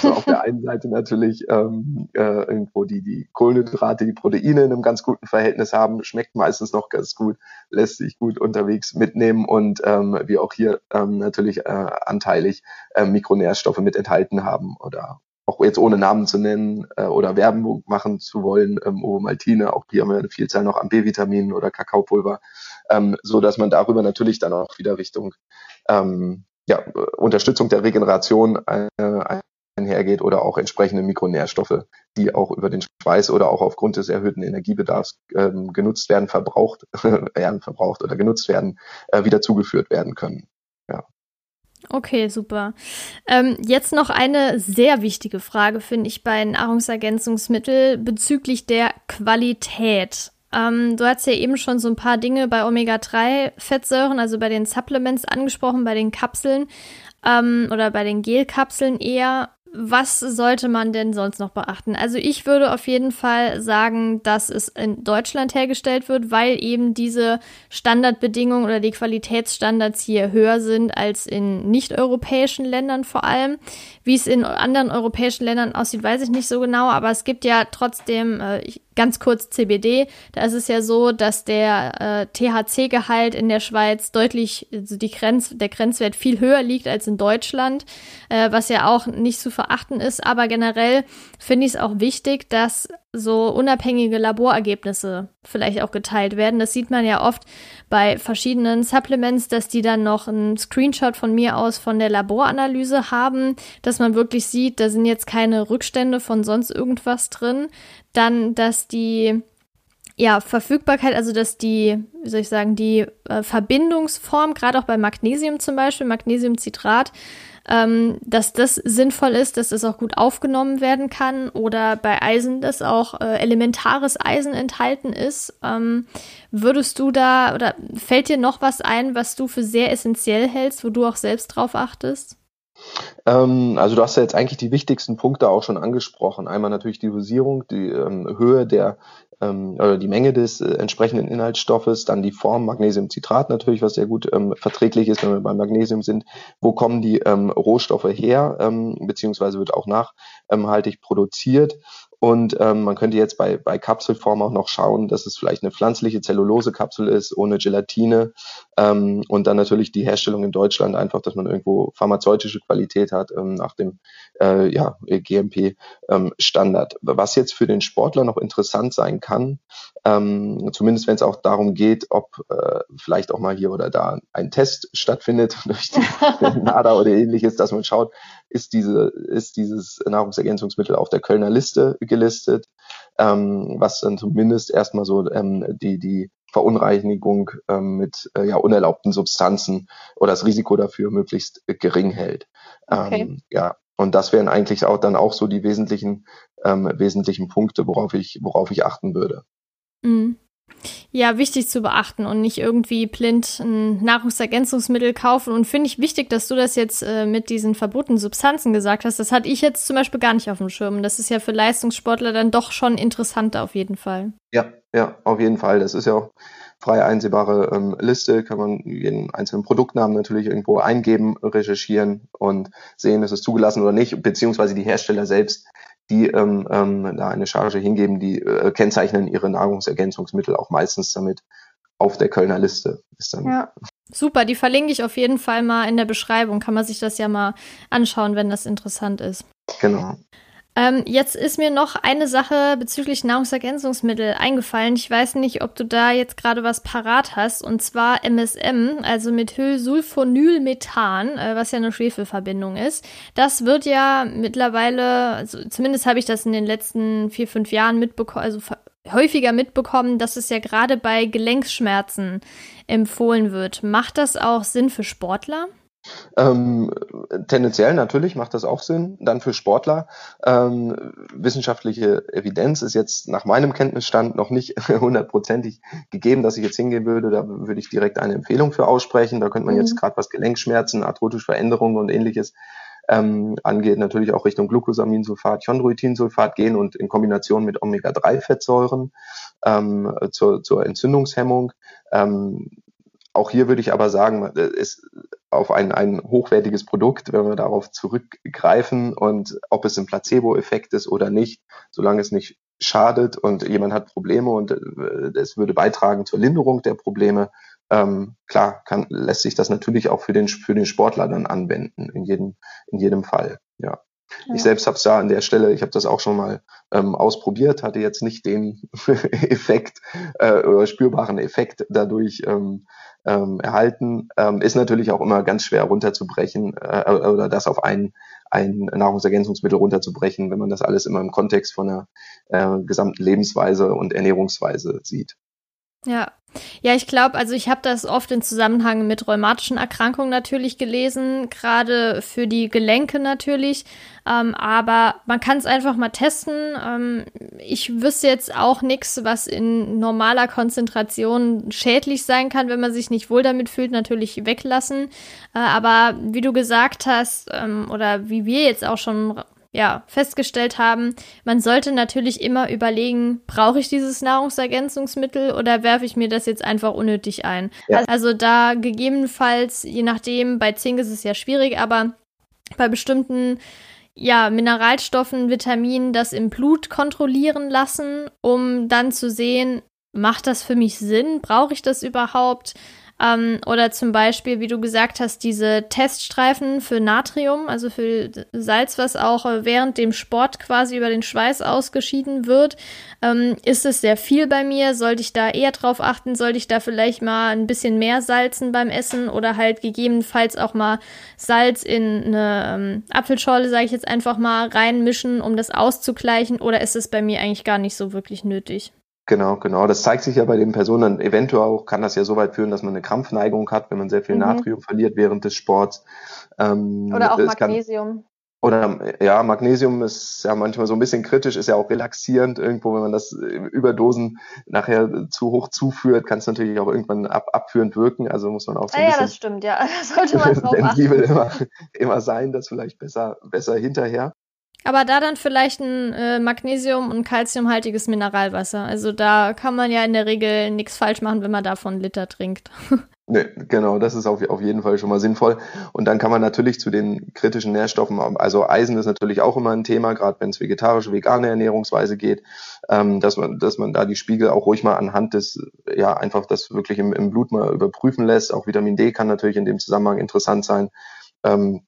[SPEAKER 2] so auf der einen Seite natürlich ähm, äh, irgendwo die, die Kohlenhydrate, die Proteine in einem ganz guten Verhältnis haben, schmeckt meistens noch ganz gut, lässt sich gut unterwegs mitnehmen und ähm, wir auch hier ähm, natürlich äh, anteilig äh, Mikronährstoffe mit enthalten haben oder auch jetzt ohne Namen zu nennen äh, oder Werbung machen zu wollen, ähm, Ovomaltine, auch hier haben wir eine Vielzahl noch an B-Vitaminen oder Kakaopulver, ähm, so dass man darüber natürlich dann auch wieder Richtung ähm, ja, Unterstützung der Regeneration äh, einhergeht oder auch entsprechende Mikronährstoffe, die auch über den Schweiß oder auch aufgrund des erhöhten Energiebedarfs ähm, genutzt werden, verbraucht, werden verbraucht oder genutzt werden, äh, wieder zugeführt werden können. Ja.
[SPEAKER 1] Okay, super. Ähm, jetzt noch eine sehr wichtige Frage, finde ich, bei Nahrungsergänzungsmitteln bezüglich der Qualität. Ähm, du hast ja eben schon so ein paar Dinge bei Omega-3-Fettsäuren, also bei den Supplements angesprochen, bei den Kapseln ähm, oder bei den Gelkapseln eher was sollte man denn sonst noch beachten? Also ich würde auf jeden Fall sagen, dass es in Deutschland hergestellt wird, weil eben diese Standardbedingungen oder die Qualitätsstandards hier höher sind als in nicht-europäischen Ländern vor allem. Wie es in anderen europäischen Ländern aussieht, weiß ich nicht so genau, aber es gibt ja trotzdem, äh, ganz kurz CBD, da ist es ja so, dass der äh, THC-Gehalt in der Schweiz deutlich, also die Grenz, der Grenzwert viel höher liegt als in Deutschland, äh, was ja auch nicht zu verachten ist. Aber generell finde ich es auch wichtig, dass so unabhängige Laborergebnisse vielleicht auch geteilt werden. Das sieht man ja oft bei verschiedenen Supplements, dass die dann noch einen Screenshot von mir aus von der Laboranalyse haben, dass man wirklich sieht, da sind jetzt keine Rückstände von sonst irgendwas drin. Dann, dass die ja, Verfügbarkeit, also dass die, wie soll ich sagen, die äh, Verbindungsform, gerade auch bei Magnesium zum Beispiel, Magnesiumcitrat, ähm, dass das sinnvoll ist, dass das auch gut aufgenommen werden kann oder bei Eisen, dass auch äh, elementares Eisen enthalten ist. Ähm, würdest du da oder fällt dir noch was ein, was du für sehr essentiell hältst, wo du auch selbst drauf achtest?
[SPEAKER 2] Ähm, also du hast ja jetzt eigentlich die wichtigsten Punkte auch schon angesprochen. Einmal natürlich die Dosierung, die ähm, Höhe der ähm, oder die Menge des äh, entsprechenden Inhaltsstoffes, dann die Form Magnesiumcitrat natürlich, was sehr gut ähm, verträglich ist, wenn wir beim Magnesium sind. Wo kommen die ähm, Rohstoffe her, ähm, beziehungsweise wird auch nachhaltig produziert und ähm, man könnte jetzt bei, bei Kapselform auch noch schauen, dass es vielleicht eine pflanzliche Zellulose-Kapsel ist, ohne Gelatine. Ähm, und dann natürlich die Herstellung in Deutschland einfach, dass man irgendwo pharmazeutische Qualität hat ähm, nach dem äh, ja, GMP-Standard. Ähm, Was jetzt für den Sportler noch interessant sein kann, ähm, zumindest wenn es auch darum geht, ob äh, vielleicht auch mal hier oder da ein Test stattfindet durch die NADA oder ähnliches, dass man schaut, ist, diese, ist dieses Nahrungsergänzungsmittel auf der Kölner Liste gelistet, ähm, was dann zumindest erstmal so ähm, die, die Verunreinigung ähm, mit äh, ja, unerlaubten Substanzen oder das Risiko dafür möglichst gering hält. Okay. Ähm, ja, und das wären eigentlich auch dann auch so die wesentlichen, ähm, wesentlichen Punkte, worauf ich, worauf ich achten würde.
[SPEAKER 1] Mhm. Ja, wichtig zu beachten und nicht irgendwie blind ein Nahrungsergänzungsmittel kaufen. Und finde ich wichtig, dass du das jetzt äh, mit diesen verbotenen Substanzen gesagt hast. Das hatte ich jetzt zum Beispiel gar nicht auf dem Schirm. Das ist ja für Leistungssportler dann doch schon interessanter auf jeden Fall.
[SPEAKER 2] Ja, ja, auf jeden Fall. Das ist ja auch frei einsehbare ähm, Liste, kann man jeden einzelnen Produktnamen natürlich irgendwo eingeben, recherchieren und sehen, ist es zugelassen oder nicht, beziehungsweise die Hersteller selbst die ähm, ähm, da eine Charge hingeben, die äh, kennzeichnen ihre Nahrungsergänzungsmittel auch meistens damit auf der Kölner Liste. Ist dann
[SPEAKER 1] ja. Super, die verlinke ich auf jeden Fall mal in der Beschreibung. Kann man sich das ja mal anschauen, wenn das interessant ist.
[SPEAKER 2] Genau.
[SPEAKER 1] Ähm, jetzt ist mir noch eine Sache bezüglich Nahrungsergänzungsmittel eingefallen. Ich weiß nicht, ob du da jetzt gerade was parat hast. Und zwar MSM, also Methylsulfonylmethan, äh, was ja eine Schwefelverbindung ist. Das wird ja mittlerweile, also zumindest habe ich das in den letzten vier, fünf Jahren mitbekommen, also häufiger mitbekommen, dass es ja gerade bei Gelenkschmerzen empfohlen wird. Macht das auch Sinn für Sportler?
[SPEAKER 2] Ähm, tendenziell natürlich macht das auch Sinn. Dann für Sportler. Ähm, wissenschaftliche Evidenz ist jetzt nach meinem Kenntnisstand noch nicht hundertprozentig gegeben, dass ich jetzt hingehen würde. Da würde ich direkt eine Empfehlung für aussprechen. Da könnte man mhm. jetzt gerade was Gelenkschmerzen, arthrotische Veränderungen und ähnliches ähm, angeht, natürlich auch Richtung Glucosaminsulfat, Chondroitinsulfat gehen und in Kombination mit Omega-3-Fettsäuren ähm, zur, zur Entzündungshemmung. Ähm, auch hier würde ich aber sagen, ist auf ein, ein hochwertiges Produkt, wenn wir darauf zurückgreifen und ob es ein Placebo-Effekt ist oder nicht, solange es nicht schadet und jemand hat Probleme und äh, es würde beitragen zur Linderung der Probleme, ähm, klar, kann, lässt sich das natürlich auch für den, für den Sportler dann anwenden, in jedem, in jedem Fall, ja. Ja. Ich selbst habe es da an der Stelle, ich habe das auch schon mal ähm, ausprobiert, hatte jetzt nicht den Effekt äh, oder spürbaren Effekt dadurch ähm, ähm, erhalten. Ähm, ist natürlich auch immer ganz schwer runterzubrechen äh, oder das auf ein, ein Nahrungsergänzungsmittel runterzubrechen, wenn man das alles immer im Kontext von einer äh, gesamten Lebensweise und Ernährungsweise sieht.
[SPEAKER 1] Ja. Ja, ich glaube, also ich habe das oft in Zusammenhang mit rheumatischen Erkrankungen natürlich gelesen, gerade für die Gelenke natürlich. Ähm, aber man kann es einfach mal testen. Ähm, ich wüsste jetzt auch nichts, was in normaler Konzentration schädlich sein kann, wenn man sich nicht wohl damit fühlt, natürlich weglassen. Äh, aber wie du gesagt hast, ähm, oder wie wir jetzt auch schon ja, festgestellt haben, man sollte natürlich immer überlegen, brauche ich dieses Nahrungsergänzungsmittel oder werfe ich mir das jetzt einfach unnötig ein? Ja. Also da gegebenenfalls, je nachdem, bei Zink ist es ja schwierig, aber bei bestimmten ja, Mineralstoffen, Vitaminen das im Blut kontrollieren lassen, um dann zu sehen, macht das für mich Sinn? Brauche ich das überhaupt? Ähm, oder zum Beispiel, wie du gesagt hast, diese Teststreifen für Natrium, also für Salz, was auch äh, während dem Sport quasi über den Schweiß ausgeschieden wird. Ähm, ist es sehr viel bei mir? Sollte ich da eher drauf achten? Sollte ich da vielleicht mal ein bisschen mehr salzen beim Essen oder halt gegebenenfalls auch mal Salz in eine ähm, Apfelschorle, sage ich jetzt einfach mal, reinmischen, um das auszugleichen? Oder ist es bei mir eigentlich gar nicht so wirklich nötig?
[SPEAKER 2] Genau, genau. Das zeigt sich ja bei den Personen. Eventuell auch kann das ja so weit führen, dass man eine Krampfneigung hat, wenn man sehr viel mhm. Natrium verliert während des Sports. Ähm,
[SPEAKER 1] oder auch Magnesium.
[SPEAKER 2] Kann, oder ja, Magnesium ist ja manchmal so ein bisschen kritisch, ist ja auch relaxierend irgendwo, wenn man das Überdosen nachher zu hoch zuführt, kann es natürlich auch irgendwann ab, abführend wirken. Also muss man auch so ein
[SPEAKER 1] ah,
[SPEAKER 2] bisschen
[SPEAKER 1] ja, das stimmt, ja. sollte man drauf
[SPEAKER 2] sensibel immer, immer sein, das vielleicht besser, besser hinterher.
[SPEAKER 1] Aber da dann vielleicht ein äh, Magnesium- und Calciumhaltiges Mineralwasser. Also da kann man ja in der Regel nichts falsch machen, wenn man davon Liter trinkt.
[SPEAKER 2] Nee, genau, das ist auf, auf jeden Fall schon mal sinnvoll. Und dann kann man natürlich zu den kritischen Nährstoffen, also Eisen ist natürlich auch immer ein Thema, gerade wenn es vegetarische, vegane Ernährungsweise geht, ähm, dass man, dass man da die Spiegel auch ruhig mal anhand des, ja, einfach das wirklich im, im Blut mal überprüfen lässt. Auch Vitamin D kann natürlich in dem Zusammenhang interessant sein. Ähm,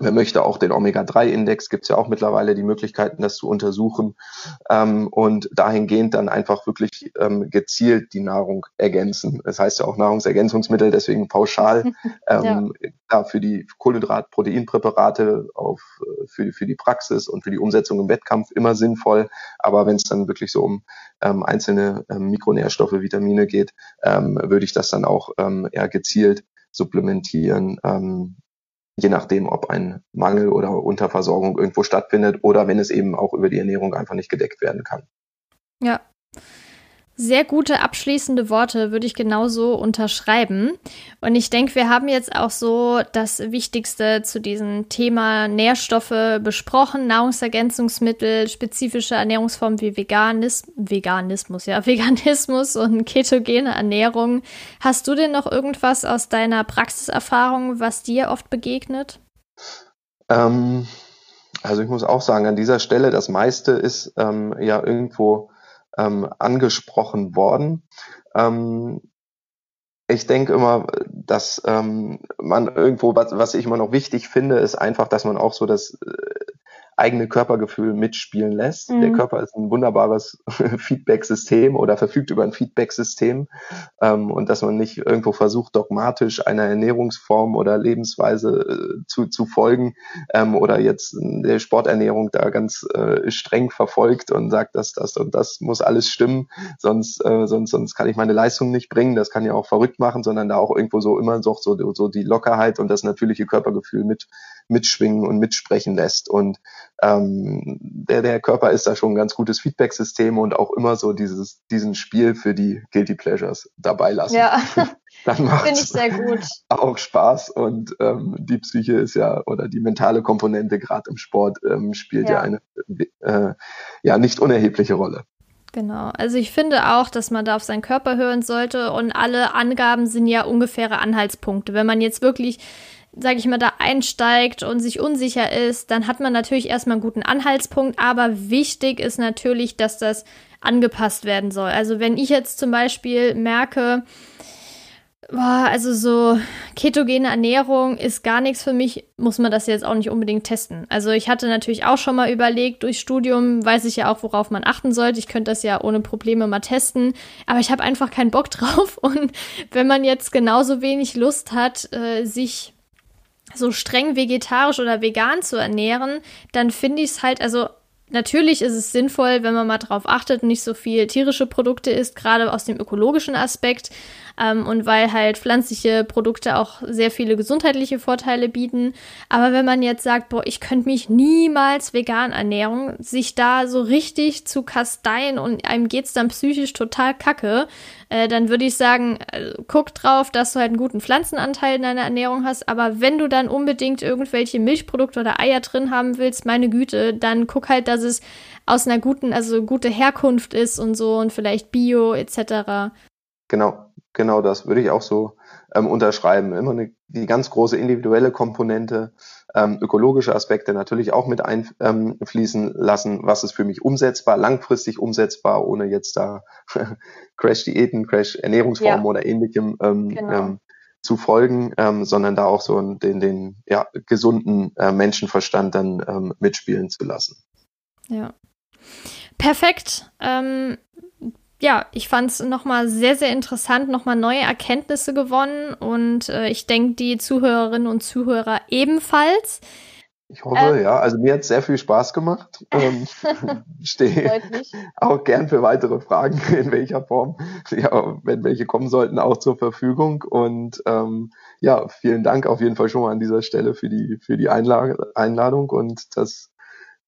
[SPEAKER 2] Wer möchte auch den Omega-3-Index, gibt es ja auch mittlerweile die Möglichkeiten, das zu untersuchen ähm, und dahingehend dann einfach wirklich ähm, gezielt die Nahrung ergänzen. Das heißt ja auch Nahrungsergänzungsmittel, deswegen pauschal ähm, ja. ja. für die Kohlenhydrat-Proteinpräparate auf, äh, für, für die Praxis und für die Umsetzung im Wettkampf immer sinnvoll. Aber wenn es dann wirklich so um ähm, einzelne ähm, Mikronährstoffe, Vitamine geht, ähm, würde ich das dann auch ähm, eher gezielt supplementieren. Ähm, je nachdem, ob ein Mangel oder Unterversorgung irgendwo stattfindet oder wenn es eben auch über die Ernährung einfach nicht gedeckt werden kann.
[SPEAKER 1] Ja, sehr gute abschließende Worte würde ich genauso unterschreiben. Und ich denke, wir haben jetzt auch so das Wichtigste zu diesem Thema Nährstoffe besprochen, Nahrungsergänzungsmittel, spezifische Ernährungsformen wie Veganis Veganismus, ja, Veganismus und ketogene Ernährung. Hast du denn noch irgendwas aus deiner Praxiserfahrung, was dir oft begegnet?
[SPEAKER 2] Ähm, also ich muss auch sagen, an dieser Stelle, das meiste ist ähm, ja irgendwo ähm, angesprochen worden. Ähm, ich denke immer, dass ähm, man irgendwo, was, was ich immer noch wichtig finde, ist einfach, dass man auch so das äh, eigene Körpergefühl mitspielen lässt. Mhm. Der Körper ist ein wunderbares Feedback-System oder verfügt über ein Feedback-System ähm, und dass man nicht irgendwo versucht, dogmatisch einer Ernährungsform oder Lebensweise äh, zu, zu folgen ähm, oder jetzt der Sporternährung da ganz äh, streng verfolgt und sagt, dass das und das muss alles stimmen, sonst, äh, sonst, sonst kann ich meine Leistung nicht bringen. Das kann ja auch verrückt machen, sondern da auch irgendwo so immer so, so, so die Lockerheit und das natürliche Körpergefühl mit mitschwingen und mitsprechen lässt. Und ähm, der, der Körper ist da schon ein ganz gutes Feedback-System und auch immer so dieses, diesen Spiel für die Guilty Pleasures dabei lassen.
[SPEAKER 1] Ja. Dann macht Finde ich sehr gut.
[SPEAKER 2] Auch Spaß und ähm, die Psyche ist ja oder die mentale Komponente gerade im Sport ähm, spielt ja, ja eine äh, ja nicht unerhebliche Rolle.
[SPEAKER 1] Genau. Also ich finde auch, dass man da auf seinen Körper hören sollte und alle Angaben sind ja ungefähre Anhaltspunkte. Wenn man jetzt wirklich sage ich mal, da einsteigt und sich unsicher ist, dann hat man natürlich erstmal einen guten Anhaltspunkt, aber wichtig ist natürlich, dass das angepasst werden soll. Also wenn ich jetzt zum Beispiel merke, boah, also so ketogene Ernährung ist gar nichts für mich, muss man das jetzt auch nicht unbedingt testen. Also ich hatte natürlich auch schon mal überlegt, durch Studium weiß ich ja auch, worauf man achten sollte. Ich könnte das ja ohne Probleme mal testen, aber ich habe einfach keinen Bock drauf. Und wenn man jetzt genauso wenig Lust hat, äh, sich so streng vegetarisch oder vegan zu ernähren, dann finde ich es halt, also natürlich ist es sinnvoll, wenn man mal drauf achtet nicht so viel tierische Produkte isst, gerade aus dem ökologischen Aspekt. Ähm, und weil halt pflanzliche Produkte auch sehr viele gesundheitliche Vorteile bieten. Aber wenn man jetzt sagt, boah, ich könnte mich niemals vegan ernähren, sich da so richtig zu kasteien und einem geht's dann psychisch total kacke, äh, dann würde ich sagen, äh, guck drauf, dass du halt einen guten Pflanzenanteil in deiner Ernährung hast. Aber wenn du dann unbedingt irgendwelche Milchprodukte oder Eier drin haben willst, meine Güte, dann guck halt, dass es aus einer guten, also gute Herkunft ist und so und vielleicht Bio etc.
[SPEAKER 2] Genau, Genau das würde ich auch so ähm, unterschreiben. Immer eine, die ganz große individuelle Komponente, ähm, ökologische Aspekte natürlich auch mit einfließen ähm, lassen. Was ist für mich umsetzbar, langfristig umsetzbar, ohne jetzt da Crash-Diäten, Crash-Ernährungsformen ja. oder ähnlichem ähm, genau. ähm, zu folgen, ähm, sondern da auch so den, den ja, gesunden äh, Menschenverstand dann ähm, mitspielen zu lassen.
[SPEAKER 1] Ja. Perfekt. Ähm, ja, ich fand es nochmal sehr, sehr interessant, nochmal neue Erkenntnisse gewonnen und äh, ich denke, die Zuhörerinnen und Zuhörer ebenfalls.
[SPEAKER 2] Ich hoffe, ähm, ja. Also mir hat sehr viel Spaß gemacht. Ähm, stehe auch gern für weitere Fragen in welcher Form, ja, wenn welche kommen sollten, auch zur Verfügung. Und ähm, ja, vielen Dank auf jeden Fall schon mal an dieser Stelle für die für die Einladung und das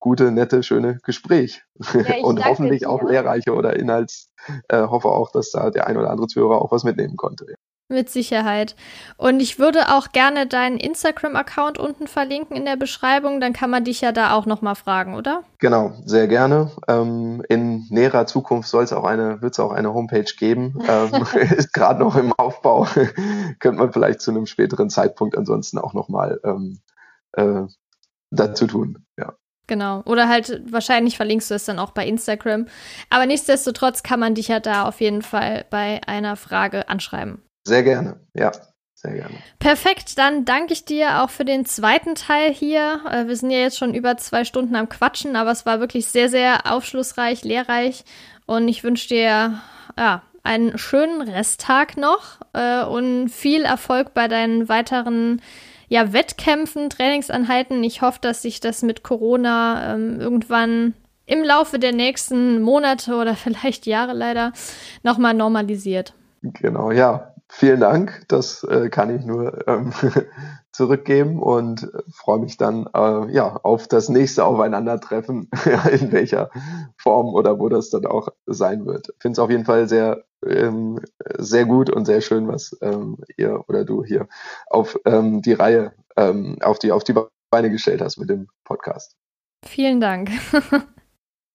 [SPEAKER 2] gute, nette, schöne Gespräch ja, und hoffentlich dir. auch lehrreiche oder Inhalts. Äh, hoffe auch, dass da der ein oder andere Zuhörer auch was mitnehmen konnte. Ja.
[SPEAKER 1] Mit Sicherheit. Und ich würde auch gerne deinen Instagram-Account unten verlinken in der Beschreibung. Dann kann man dich ja da auch nochmal fragen, oder?
[SPEAKER 2] Genau, sehr gerne. Ähm, in näherer Zukunft soll es auch eine, wird es auch eine Homepage geben. Ähm, ist gerade noch im Aufbau. Könnte man vielleicht zu einem späteren Zeitpunkt ansonsten auch nochmal ähm, äh, dazu tun.
[SPEAKER 1] Genau. Oder halt, wahrscheinlich verlinkst du es dann auch bei Instagram. Aber nichtsdestotrotz kann man dich ja da auf jeden Fall bei einer Frage anschreiben.
[SPEAKER 2] Sehr gerne, ja. Sehr gerne.
[SPEAKER 1] Perfekt, dann danke ich dir auch für den zweiten Teil hier. Äh, wir sind ja jetzt schon über zwei Stunden am Quatschen, aber es war wirklich sehr, sehr aufschlussreich, lehrreich. Und ich wünsche dir ja, einen schönen Resttag noch äh, und viel Erfolg bei deinen weiteren ja, Wettkämpfen, Trainingsanheiten. Ich hoffe, dass sich das mit Corona ähm, irgendwann im Laufe der nächsten Monate oder vielleicht Jahre leider nochmal normalisiert.
[SPEAKER 2] Genau, ja vielen Dank. Das äh, kann ich nur ähm, zurückgeben und freue mich dann äh, ja auf das nächste Aufeinandertreffen, in welcher Form oder wo das dann auch sein wird. Finde es auf jeden Fall sehr ähm, sehr gut und sehr schön, was ähm, ihr oder du hier auf ähm, die Reihe ähm, auf die auf die Beine gestellt hast mit dem Podcast.
[SPEAKER 1] Vielen Dank.